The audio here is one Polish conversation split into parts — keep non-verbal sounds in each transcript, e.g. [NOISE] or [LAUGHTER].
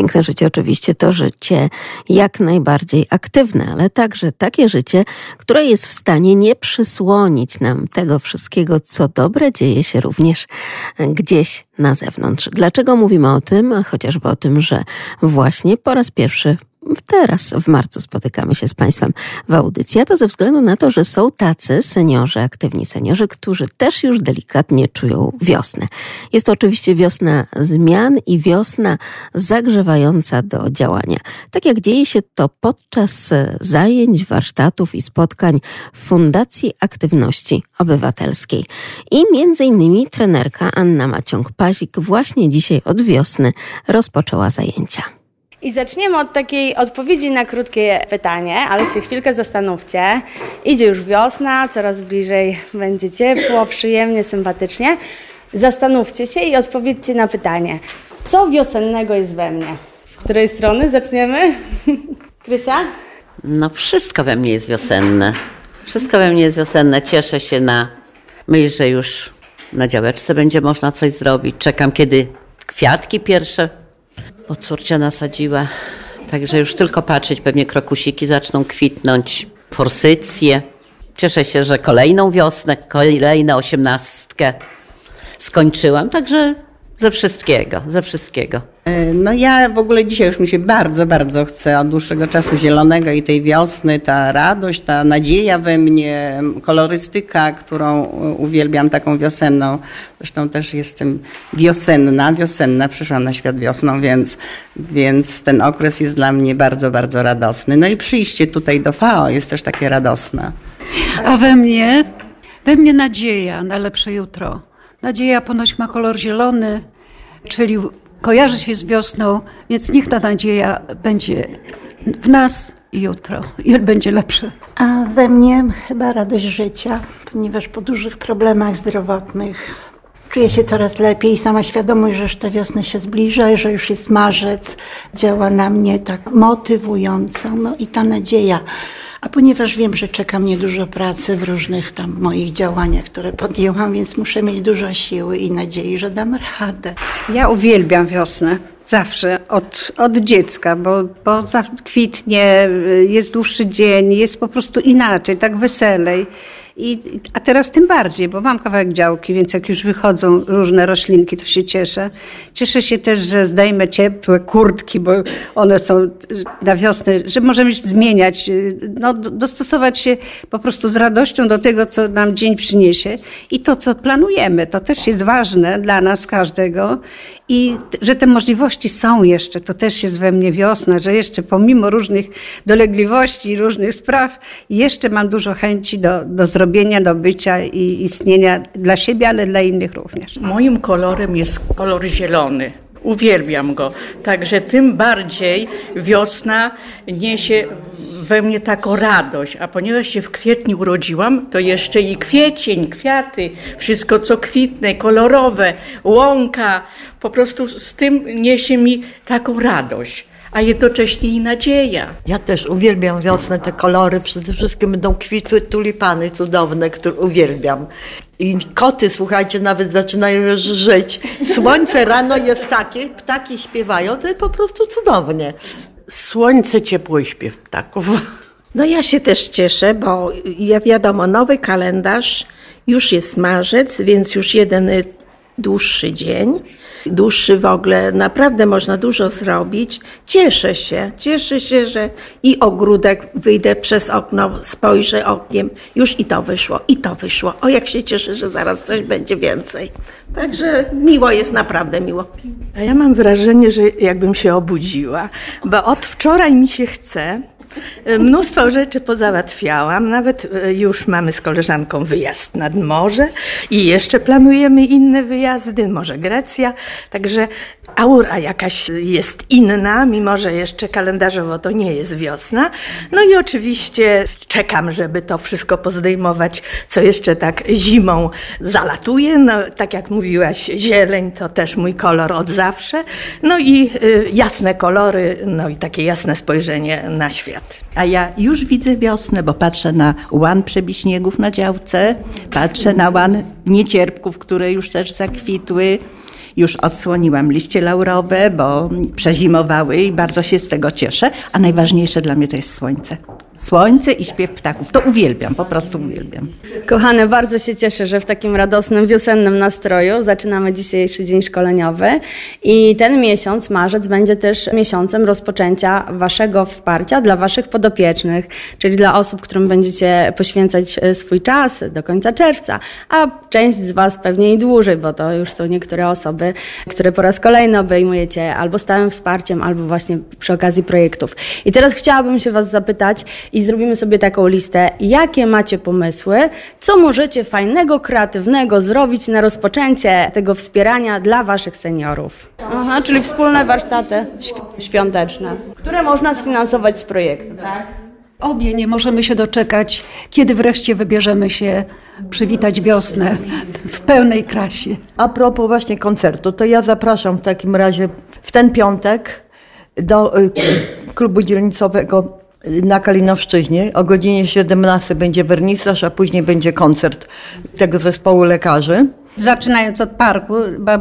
Piękne życie oczywiście to życie jak najbardziej aktywne, ale także takie życie, które jest w stanie nie przysłonić nam tego wszystkiego, co dobre dzieje się również gdzieś na zewnątrz. Dlaczego mówimy o tym? Chociażby o tym, że właśnie po raz pierwszy teraz w marcu spotykamy się z Państwem w audycji, a to ze względu na to, że są tacy seniorzy, aktywni seniorzy, którzy też już delikatnie czują wiosnę. Jest to oczywiście wiosna zmian i wiosna zagrzewająca do działania. Tak jak dzieje się to podczas zajęć, warsztatów i spotkań w Fundacji Aktywności Obywatelskiej. I między innymi trenerka Anna Maciąg-Pazik właśnie dzisiaj od wiosny rozpoczęła zajęcia. I zaczniemy od takiej odpowiedzi na krótkie pytanie, ale się chwilkę zastanówcie. Idzie już wiosna, coraz bliżej będzie ciepło, przyjemnie, sympatycznie. Zastanówcie się i odpowiedzcie na pytanie, co wiosennego jest we mnie? Z której strony zaczniemy? [LAUGHS] Krysia? No wszystko we mnie jest wiosenne. Wszystko we mnie jest wiosenne. Cieszę się na myśl, że już na działeczce będzie można coś zrobić. Czekam, kiedy kwiatki pierwsze bo córcia nasadziła. Także już tylko patrzeć, pewnie krokusiki zaczną kwitnąć, forsycje. Cieszę się, że kolejną wiosnę, kolejną osiemnastkę skończyłam, także ze wszystkiego, ze wszystkiego. E, no ja w ogóle dzisiaj już mi się bardzo, bardzo chce od dłuższego czasu zielonego i tej wiosny, ta radość, ta nadzieja we mnie, kolorystyka, którą uwielbiam, taką wiosenną. Zresztą też jestem wiosenna, wiosenna, przyszłam na świat wiosną, więc, więc ten okres jest dla mnie bardzo, bardzo radosny. No i przyjście tutaj do FAO jest też takie radosne. A we mnie, we mnie nadzieja na lepsze jutro. Nadzieja ponoć ma kolor zielony, czyli kojarzy się z wiosną, więc niech ta nadzieja będzie w nas jutro i będzie lepsze. A we mnie chyba radość życia, ponieważ po dużych problemach zdrowotnych czuję się coraz lepiej. Sama świadomość, że już ta wiosna się zbliża, że już jest marzec, działa na mnie tak motywująco. No i ta nadzieja a ponieważ wiem, że czeka mnie dużo pracy w różnych tam moich działaniach, które podjęłam, więc muszę mieć dużo siły i nadziei, że dam radę. Ja uwielbiam wiosnę. Zawsze, od, od dziecka, bo, bo kwitnie, jest dłuższy dzień, jest po prostu inaczej, tak weselej. I, a teraz tym bardziej, bo mam kawałek działki, więc jak już wychodzą różne roślinki, to się cieszę. Cieszę się też, że zdejmę ciepłe kurtki, bo one są na wiosnę, że możemy zmieniać, no, dostosować się po prostu z radością do tego, co nam dzień przyniesie i to, co planujemy. To też jest ważne dla nas każdego i że te możliwości są jeszcze, to też jest we mnie wiosna, że jeszcze pomimo różnych dolegliwości, różnych spraw, jeszcze mam dużo chęci do, do zrobienia, do bycia i istnienia dla siebie, ale dla innych również. Moim kolorem jest kolor zielony. Uwielbiam go. Także tym bardziej wiosna niesie we mnie taką radość. A ponieważ się w kwietniu urodziłam, to jeszcze i kwiecień, kwiaty, wszystko co kwitne, kolorowe, łąka, po prostu z tym niesie mi taką radość a jednocześnie i nadzieja. Ja też uwielbiam wiosnę, te kolory. Przede wszystkim będą kwitły tulipany cudowne, które uwielbiam. I koty, słuchajcie, nawet zaczynają już żyć. Słońce rano jest takie, ptaki śpiewają, to jest po prostu cudownie. Słońce, ciepło i śpiew ptaków. No ja się też cieszę, bo ja wiadomo, nowy kalendarz, już jest marzec, więc już jeden dłuższy dzień dłuższy w ogóle, naprawdę można dużo zrobić. Cieszę się, cieszę się, że i ogródek wyjdę przez okno, spojrzę okiem, już i to wyszło, i to wyszło. O, jak się cieszę, że zaraz coś będzie więcej. Także miło jest, naprawdę miło. A ja mam wrażenie, że jakbym się obudziła, bo od wczoraj mi się chce, mnóstwo rzeczy pozałatwiałam, nawet e, już mamy z koleżanką wyjazd nad morze i jeszcze planujemy inne wyjazdy, może Grecja, także aura jakaś jest inna, mimo że jeszcze kalendarzowo to nie jest wiosna. No i oczywiście czekam, żeby to wszystko pozdejmować, co jeszcze tak zimą zalatuje. No, tak jak mówiłaś, zieleń to też mój kolor od zawsze. No i y, jasne kolory, no i takie jasne spojrzenie na świat. A ja już widzę wiosnę, bo patrzę na łan przebiśniegów na działce, patrzę na łan niecierpków, które już też zakwitły Już odsłoniłam liście laurowe, bo przezimowały i bardzo się z tego cieszę. A najważniejsze dla mnie to jest słońce. Słońce i śpiew ptaków. To uwielbiam, po prostu uwielbiam. Kochane, bardzo się cieszę, że w takim radosnym, wiosennym nastroju zaczynamy dzisiejszy dzień szkoleniowy i ten miesiąc, marzec, będzie też miesiącem rozpoczęcia Waszego wsparcia dla Waszych podopiecznych, czyli dla osób, którym będziecie poświęcać e, swój czas do końca czerwca, a część z Was pewnie i dłużej, bo to już są niektóre osoby, które po raz kolejny obejmujecie albo stałym wsparciem, albo właśnie przy okazji projektów. I teraz chciałabym się Was zapytać, i zrobimy sobie taką listę, jakie macie pomysły, co możecie fajnego, kreatywnego zrobić na rozpoczęcie tego wspierania dla Waszych seniorów. Aha, czyli wspólne warsztaty świąteczne, które można sfinansować z projektu, tak? Obie nie możemy się doczekać, kiedy wreszcie wybierzemy się przywitać wiosnę w pełnej krasie. A propos właśnie koncertu, to ja zapraszam w takim razie w ten piątek do y, klubu dzielnicowego na Kalinowszczyźnie. O godzinie 17 będzie wernisaż, a później będzie koncert tego zespołu lekarzy. Zaczynając od parku,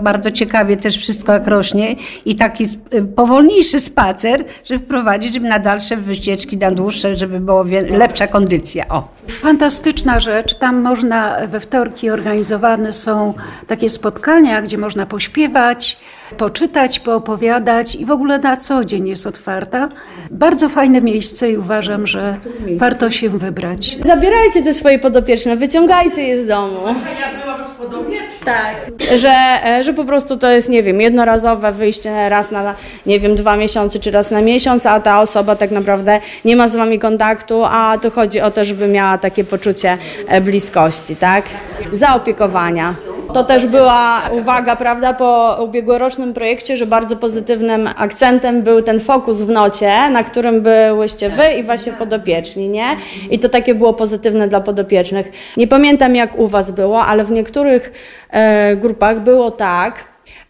bardzo ciekawie też wszystko jak rośnie i taki y, powolniejszy spacer, żeby wprowadzić żeby na dalsze wycieczki, na dłuższe, żeby była lepsza kondycja. O. Fantastyczna rzecz. Tam można, we wtorki organizowane są takie spotkania, gdzie można pośpiewać, poczytać, poopowiadać i w ogóle na co dzień jest otwarta. Bardzo fajne miejsce i uważam, że warto się wybrać. Zabierajcie te swoje podopieczne, wyciągajcie je z domu. Ja byłam z Tak. Że, e, że po prostu to jest, nie wiem, jednorazowe wyjście raz na, nie wiem, dwa miesiące czy raz na miesiąc, a ta osoba tak naprawdę nie ma z wami kontaktu, a tu chodzi o to, żeby miała takie poczucie e, bliskości, tak? Zaopiekowania. To też była uwaga, prawda, po ubiegłorocznym projekcie, że bardzo pozytywnym akcentem był ten fokus w nocie, na którym byłyście wy i wasi podopieczni, nie? I to takie było pozytywne dla podopiecznych. Nie pamiętam jak u was było, ale w niektórych e, grupach było tak,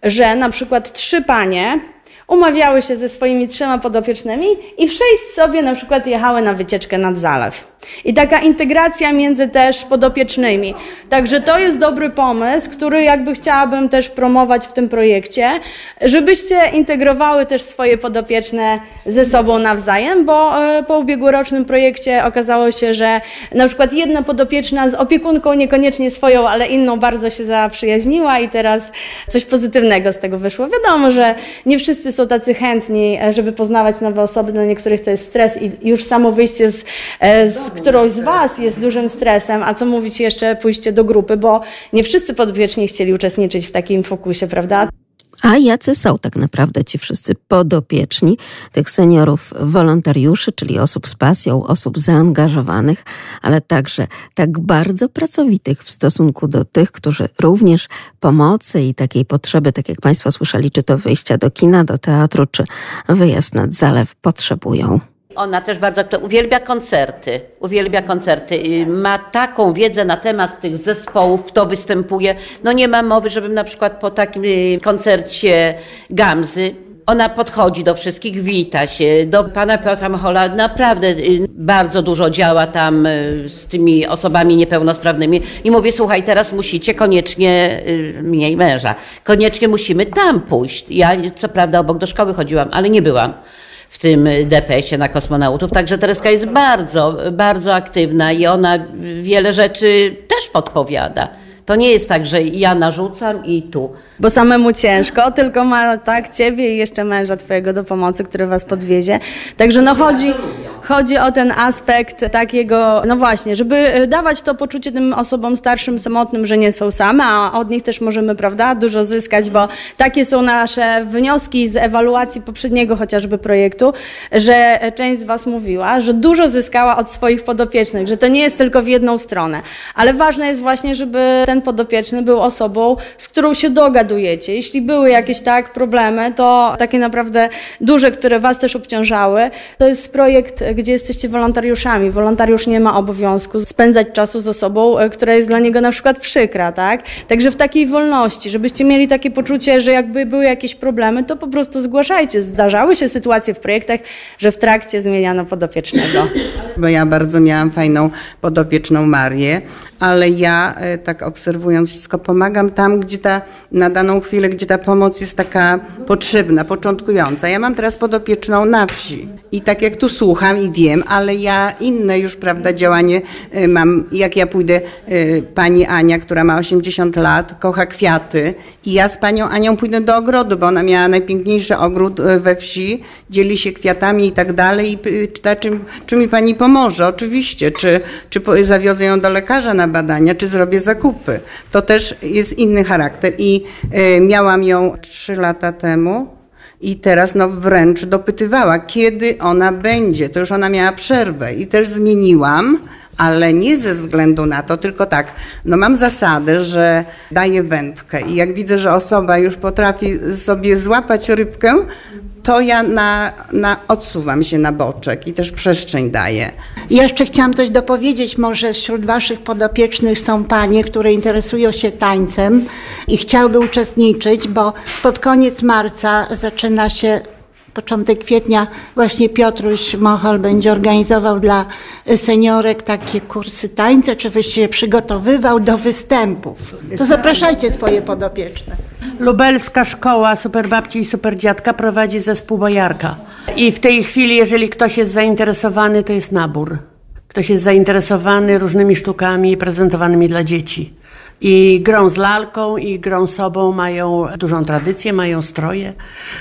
że na przykład trzy panie umawiały się ze swoimi trzema podopiecznymi i w sześć sobie na przykład jechały na wycieczkę nad zalew. I taka integracja między też podopiecznymi. Także to jest dobry pomysł, który jakby chciałabym też promować w tym projekcie, żebyście integrowały też swoje podopieczne ze sobą nawzajem, bo e, po ubiegłorocznym projekcie okazało się, że na przykład jedna podopieczna z opiekunką niekoniecznie swoją, ale inną bardzo się zaprzyjaźniła i teraz coś pozytywnego z tego wyszło. Wiadomo, że nie wszyscy są tacy chętni, e, żeby poznawać nowe osoby, dla niektórych to jest stres i już samo wyjście z, e, z którąś z Was jest dużym stresem, a co mówić jeszcze pójście do grupy, bo nie wszyscy podwieczni chcieli uczestniczyć w takim fokusie, prawda? A jacy są tak naprawdę ci wszyscy podopieczni tych seniorów wolontariuszy, czyli osób z pasją, osób zaangażowanych, ale także tak bardzo pracowitych w stosunku do tych, którzy również pomocy i takiej potrzeby, tak jak Państwo słyszeli, czy to wyjścia do kina, do teatru, czy wyjazd nad zalew, potrzebują. Ona też bardzo uwielbia koncerty, uwielbia koncerty. Ma taką wiedzę na temat tych zespołów, kto występuje. No nie ma mowy, żebym na przykład po takim y, koncercie Gamzy ona podchodzi do wszystkich, wita się. Do pana Piotra Mochola naprawdę y, bardzo dużo działa tam y, z tymi osobami niepełnosprawnymi i mówi, słuchaj, teraz musicie koniecznie, mniej męża, koniecznie musimy tam pójść. Ja co prawda obok do szkoły chodziłam, ale nie byłam w tym DPS-ie na kosmonautów. Także Tereska jest bardzo, bardzo aktywna i ona wiele rzeczy też podpowiada. To nie jest tak, że ja narzucam i tu. Bo samemu ciężko, tylko ma tak ciebie i jeszcze męża twojego do pomocy, który was podwiezie. Także no chodzi, chodzi o ten aspekt takiego, no właśnie, żeby dawać to poczucie tym osobom starszym, samotnym, że nie są same, a od nich też możemy, prawda, dużo zyskać, bo takie są nasze wnioski z ewaluacji poprzedniego chociażby projektu, że część z was mówiła, że dużo zyskała od swoich podopiecznych, że to nie jest tylko w jedną stronę. Ale ważne jest właśnie, żeby ten podopieczny był osobą, z którą się dogadujecie. Jeśli były jakieś tak problemy, to takie naprawdę duże, które was też obciążały, to jest projekt, gdzie jesteście wolontariuszami. Wolontariusz nie ma obowiązku spędzać czasu z osobą, e, która jest dla niego na przykład przykra, tak? Także w takiej wolności, żebyście mieli takie poczucie, że jakby były jakieś problemy, to po prostu zgłaszajcie. Zdarzały się sytuacje w projektach, że w trakcie zmieniano podopiecznego. Bo ja bardzo miałam fajną podopieczną Marię, ale ja e, tak obserwuję obserwując wszystko, pomagam tam, gdzie ta, na daną chwilę, gdzie ta pomoc jest taka potrzebna, początkująca. Ja mam teraz podopieczną na wsi i tak jak tu słucham i wiem, ale ja inne już, prawda, działanie y, mam, jak ja pójdę, y, pani Ania, która ma 80 lat, kocha kwiaty i ja z panią Anią pójdę do ogrodu, bo ona miała najpiękniejszy ogród y, we wsi, dzieli się kwiatami i tak dalej i pyta, czy, czy mi pani pomoże, oczywiście, czy, czy zawiozę ją do lekarza na badania, czy zrobię zakupy. To też jest inny charakter i miałam ją trzy lata temu i teraz no wręcz dopytywała, kiedy ona będzie. To już ona miała przerwę i też zmieniłam, ale nie ze względu na to, tylko tak, no mam zasadę, że daję wędkę i jak widzę, że osoba już potrafi sobie złapać rybkę, to ja na, na odsuwam się na boczek i też przestrzeń daję. Jeszcze chciałam coś dopowiedzieć. Może wśród Waszych podopiecznych są panie, które interesują się tańcem i chciałyby uczestniczyć, bo pod koniec marca zaczyna się początek kwietnia właśnie Piotruś Mochol będzie organizował dla seniorek takie kursy tańce, czy się przygotowywał do występów. To zapraszajcie swoje podopieczne. Lubelska Szkoła Superbabci i Superdziadka prowadzi zespół Bojarka. I w tej chwili, jeżeli ktoś jest zainteresowany, to jest nabór. Ktoś jest zainteresowany różnymi sztukami prezentowanymi dla dzieci. I grą z lalką, i grą sobą mają dużą tradycję, mają stroje,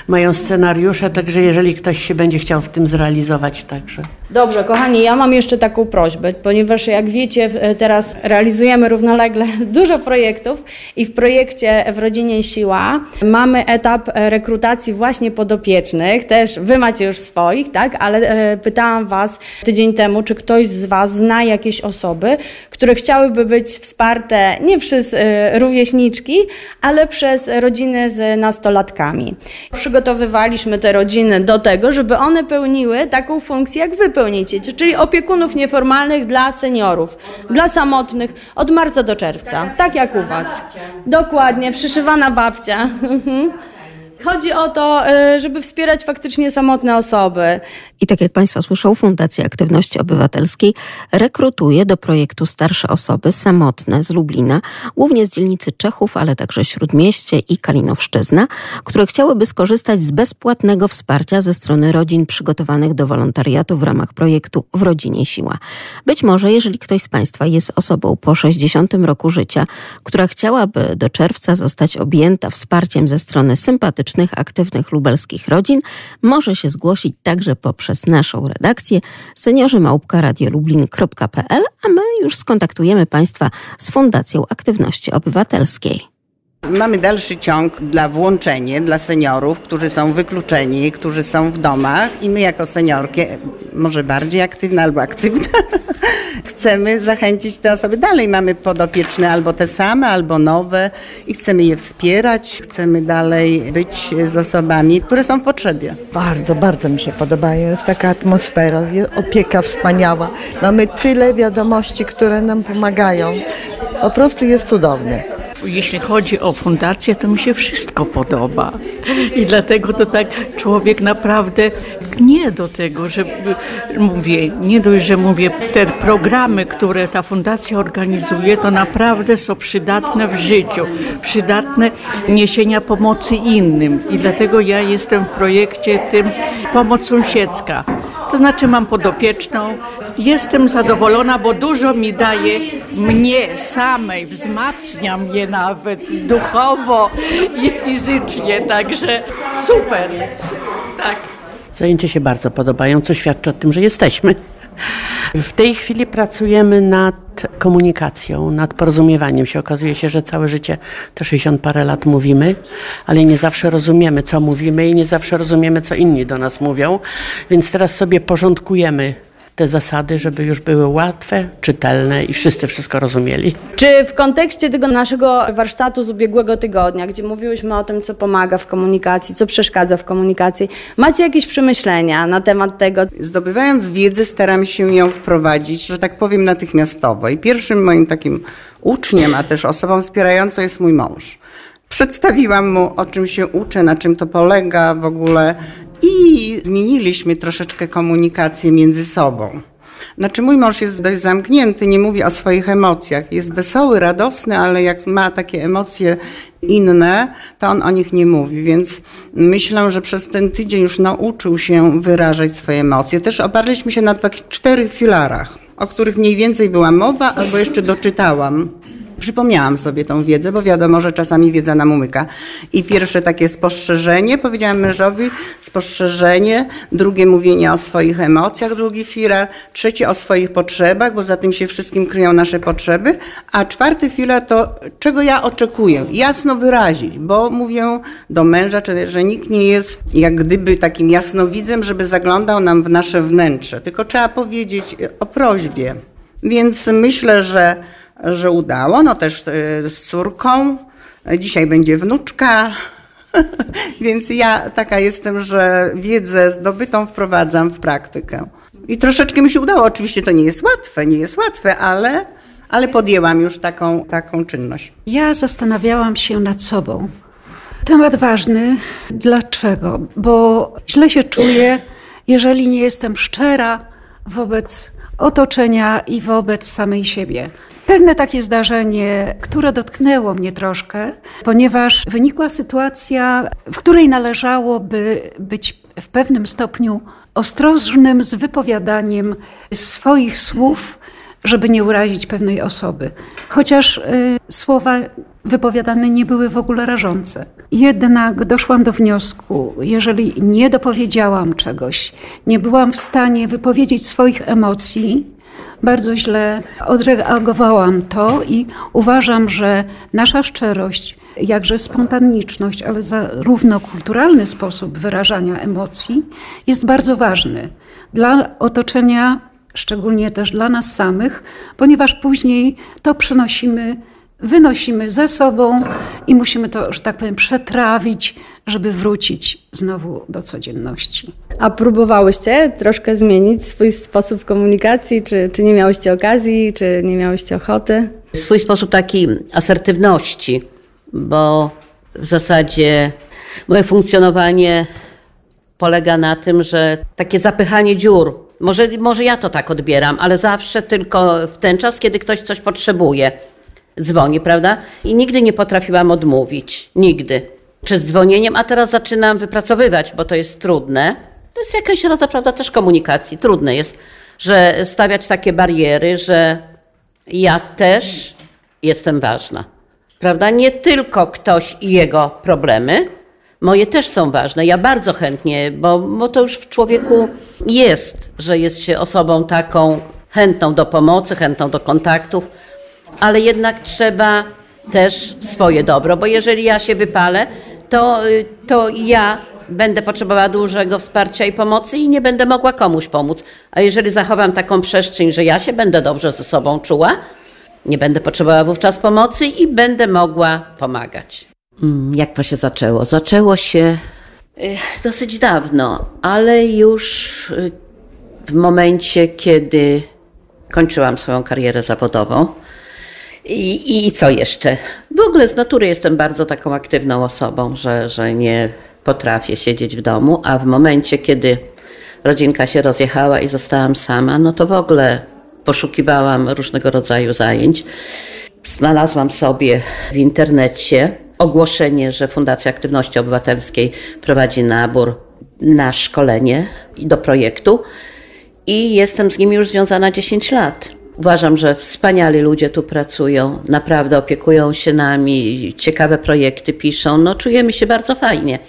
mają scenariusze, także jeżeli ktoś się będzie chciał w tym zrealizować, także. Dobrze, kochani, ja mam jeszcze taką prośbę, ponieważ jak wiecie, teraz realizujemy równolegle [LAUGHS] dużo projektów i w projekcie W Rodzinie Siła mamy etap rekrutacji właśnie podopiecznych, też wy macie już swoich, tak, ale e, pytałam was tydzień temu, czy ktoś z was zna jakieś osoby, które chciałyby być wsparte nie przez e, rówieśniczki, ale przez rodziny z nastolatkami. Przygotowywaliśmy te rodziny do tego, żeby one pełniły taką funkcję, jak wy pełnicie, czyli opiekunów nieformalnych dla seniorów, dla samotnych od marca do czerwca, tak jak u was. Dokładnie, przyszywana babcia. [LAUGHS] Chodzi o to, y, żeby wspierać faktycznie samotne osoby. I tak jak Państwo słyszą, Fundacja Aktywności Obywatelskiej rekrutuje do projektu starsze osoby samotne z Lublina, głównie z dzielnicy Czechów, ale także Śródmieście i Kalinowszczyzna, które chciałyby skorzystać z bezpłatnego wsparcia ze strony rodzin przygotowanych do wolontariatu w ramach projektu W Rodzinie Siła. Być może, jeżeli ktoś z Państwa jest osobą po 60 roku życia, która chciałaby do czerwca zostać objęta wsparciem ze strony sympatycznej, aktywnych lubelskich rodzin może się zgłosić także poprzez naszą redakcję seniorzymałpka.radiolublin.pl, a my już skontaktujemy Państwa z Fundacją Aktywności Obywatelskiej. Mamy dalszy ciąg dla włączenia dla seniorów, którzy są wykluczeni, którzy są w domach i my jako seniorki, może bardziej aktywne albo aktywne, [LAUGHS] chcemy zachęcić te osoby. Dalej mamy podopieczne albo te same, albo nowe i chcemy je wspierać, chcemy dalej być z osobami, które są w potrzebie. Bardzo, bardzo mi się podobają. Jest taka atmosfera, opieka wspaniała. Mamy tyle wiadomości, które nam pomagają. Po prostu jest cudownie. Jeśli chodzi o fundację, to mi się wszystko podoba. I dlatego to tak człowiek naprawdę nie do tego, że mówię, nie dość, że mówię, te programy, które ta fundacja organizuje, to naprawdę są przydatne w życiu, przydatne niesienia pomocy innym. I dlatego ja jestem w projekcie tym Pomoc Sąsiedzka. To znaczy mam podopieczną, jestem zadowolona, bo dużo mi daje mnie samej, wzmacniam je nawet duchowo i fizycznie, także super. Tak. Zajęcia się bardzo podobają, co świadczy o tym, że jesteśmy. W tej chwili pracujemy nad komunikacją, nad porozumiewaniem się. Okazuje się, że całe życie, te 60 parę lat mówimy, ale nie zawsze rozumiemy, co mówimy i nie zawsze rozumiemy, co inni do nas mówią. Więc teraz sobie porządkujemy te zasady, żeby już były łatwe, czytelne i wszyscy wszystko rozumieli. Czy w kontekście tego naszego warsztatu z ubiegłego tygodnia, gdzie mówiłyśmy o tym, co pomaga w komunikacji, co przeszkadza w komunikacji, macie jakieś przemyślenia na temat tego? Zdobywając wiedzę, staram się ją wprowadzić, że tak powiem, natychmiastowo. I pierwszym moim takim uczniem, a też osobą wspierającą jest mój mąż. Przedstawiłam mu, o czym się uczę, na czym to polega w ogóle i zmieniliśmy troszeczkę komunikację między sobą. Znaczy mój mąż jest dość zamknięty, nie mówi o swoich emocjach. Jest wesoły, radosny, ale jak ma takie emocje inne, to on o nich nie mówi, więc myślę, że przez ten tydzień już nauczył się wyrażać swoje emocje. Też oparliśmy się na takich czterech filarach, o których mniej więcej była mowa, albo jeszcze doczytałam. Przypomniałam sobie tą wiedzę, bo wiadomo, że czasami wiedza nam umyka. I pierwsze takie spostrzeżenie, powiedziałam mężowi, spostrzeżenie, drugie mówienie o swoich emocjach, drugi filar, trzecie o swoich potrzebach, bo za tym się wszystkim kryją nasze potrzeby, a czwarty filar to, czego ja oczekuję, jasno wyrazić, bo mówię do męża, że nikt nie jest jak gdyby takim jasnowidzem, żeby zaglądał nam w nasze wnętrze, tylko trzeba powiedzieć o prośbie. Więc myślę, że że udało. No też e, z córką. Dzisiaj będzie wnuczka. [LAUGHS] Więc ja taka jestem, że wiedzę zdobytą wprowadzam w praktykę. I troszeczkę mi się udało. Oczywiście to nie jest łatwe, nie jest łatwe, ale, ale podjęłam już taką, taką czynność. Ja zastanawiałam się nad sobą. Temat ważny. Dlaczego? Bo źle się czuję, jeżeli nie jestem szczera wobec otoczenia i wobec samej siebie. Pewne takie zdarzenie, które dotknęło mnie troszkę, ponieważ wynikła sytuacja, w której należałoby być w pewnym stopniu ostrożnym z wypowiadaniem swoich słów, żeby nie urazić pewnej osoby. Chociaż y, słowa wypowiadane nie były w ogóle rażące. Jednak doszłam do wniosku, jeżeli nie dopowiedziałam czegoś, nie byłam w stanie wypowiedzieć swoich emocji, bardzo źle odreagowałam to i uważam, że nasza szczerość, jakże spontaniczność, ale zarówno kulturalny sposób wyrażania emocji jest bardzo ważny dla otoczenia, szczególnie też dla nas samych, ponieważ później to przenosimy wynosimy ze sobą i musimy to, że tak powiem, przetrawić, żeby wrócić znowu do codzienności. A próbowałyście troszkę zmienić swój sposób komunikacji? Czy, czy nie miałyście okazji, czy nie miałyście ochoty? Swój sposób takiej asertywności, bo w zasadzie moje funkcjonowanie polega na tym, że takie zapychanie dziur. Może, może ja to tak odbieram, ale zawsze tylko w ten czas, kiedy ktoś coś potrzebuje dzwoni, prawda? I nigdy nie potrafiłam odmówić. Nigdy. Przez dzwonieniem, a teraz zaczynam wypracowywać, bo to jest trudne. To jest jakaś rodzaj, prawda, też komunikacji. Trudne jest, że stawiać takie bariery, że ja też jestem ważna. Prawda? Nie tylko ktoś i jego problemy, moje też są ważne. Ja bardzo chętnie, bo, bo to już w człowieku jest, że jest się osobą taką chętną do pomocy, chętną do kontaktów, ale jednak trzeba też swoje dobro, bo jeżeli ja się wypalę, to, to ja będę potrzebowała dużego wsparcia i pomocy i nie będę mogła komuś pomóc. A jeżeli zachowam taką przestrzeń, że ja się będę dobrze ze sobą czuła, nie będę potrzebowała wówczas pomocy i będę mogła pomagać. Mm, jak to się zaczęło? Zaczęło się dosyć dawno, ale już y, w momencie, kiedy kończyłam swoją karierę zawodową. I, I co jeszcze? W ogóle z natury jestem bardzo taką aktywną osobą, że, że nie potrafię siedzieć w domu, a w momencie, kiedy rodzinka się rozjechała i zostałam sama, no to w ogóle poszukiwałam różnego rodzaju zajęć. Znalazłam sobie w internecie ogłoszenie, że Fundacja Aktywności Obywatelskiej prowadzi nabór na szkolenie do projektu i jestem z nimi już związana 10 lat. Uważam, że wspaniali ludzie tu pracują, naprawdę opiekują się nami, ciekawe projekty piszą. No, czujemy się bardzo fajnie.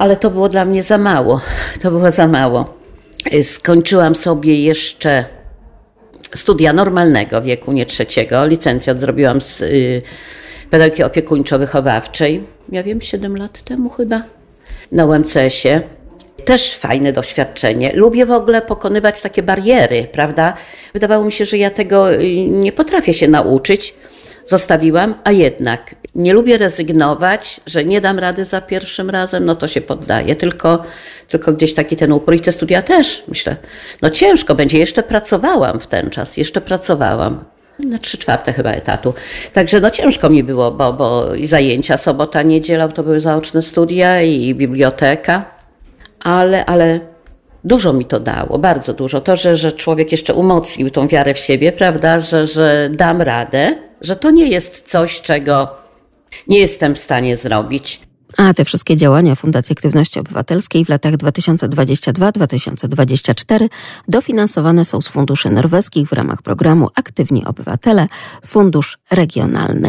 Ale to było dla mnie za mało. To było za mało. Skończyłam sobie jeszcze studia normalnego wieku, nie trzeciego. Licencjat zrobiłam z y, pedagogiki opiekuńczo-wychowawczej. Ja wiem, 7 lat temu chyba. Na UMCS-ie. Też fajne doświadczenie. Lubię w ogóle pokonywać takie bariery, prawda? Wydawało mi się, że ja tego y, nie potrafię się nauczyć. Zostawiłam, a jednak nie lubię rezygnować, że nie dam rady za pierwszym razem, no to się poddaję. Tylko, tylko gdzieś taki ten upór i te studia też, myślę, no ciężko będzie. Jeszcze pracowałam w ten czas, jeszcze pracowałam na trzy czwarte chyba etatu. Także no ciężko mi było, bo, bo zajęcia sobota, niedziela to były zaoczne studia i biblioteka ale, ale Dużo mi to dało, bardzo dużo. To, że, że człowiek jeszcze umocnił tą wiarę w siebie, prawda, że, że dam radę, że to nie jest coś, czego nie jestem w stanie zrobić. A te wszystkie działania Fundacji Aktywności Obywatelskiej w latach 2022-2024 dofinansowane są z funduszy norweskich w ramach programu Aktywni Obywatele, Fundusz Regionalny.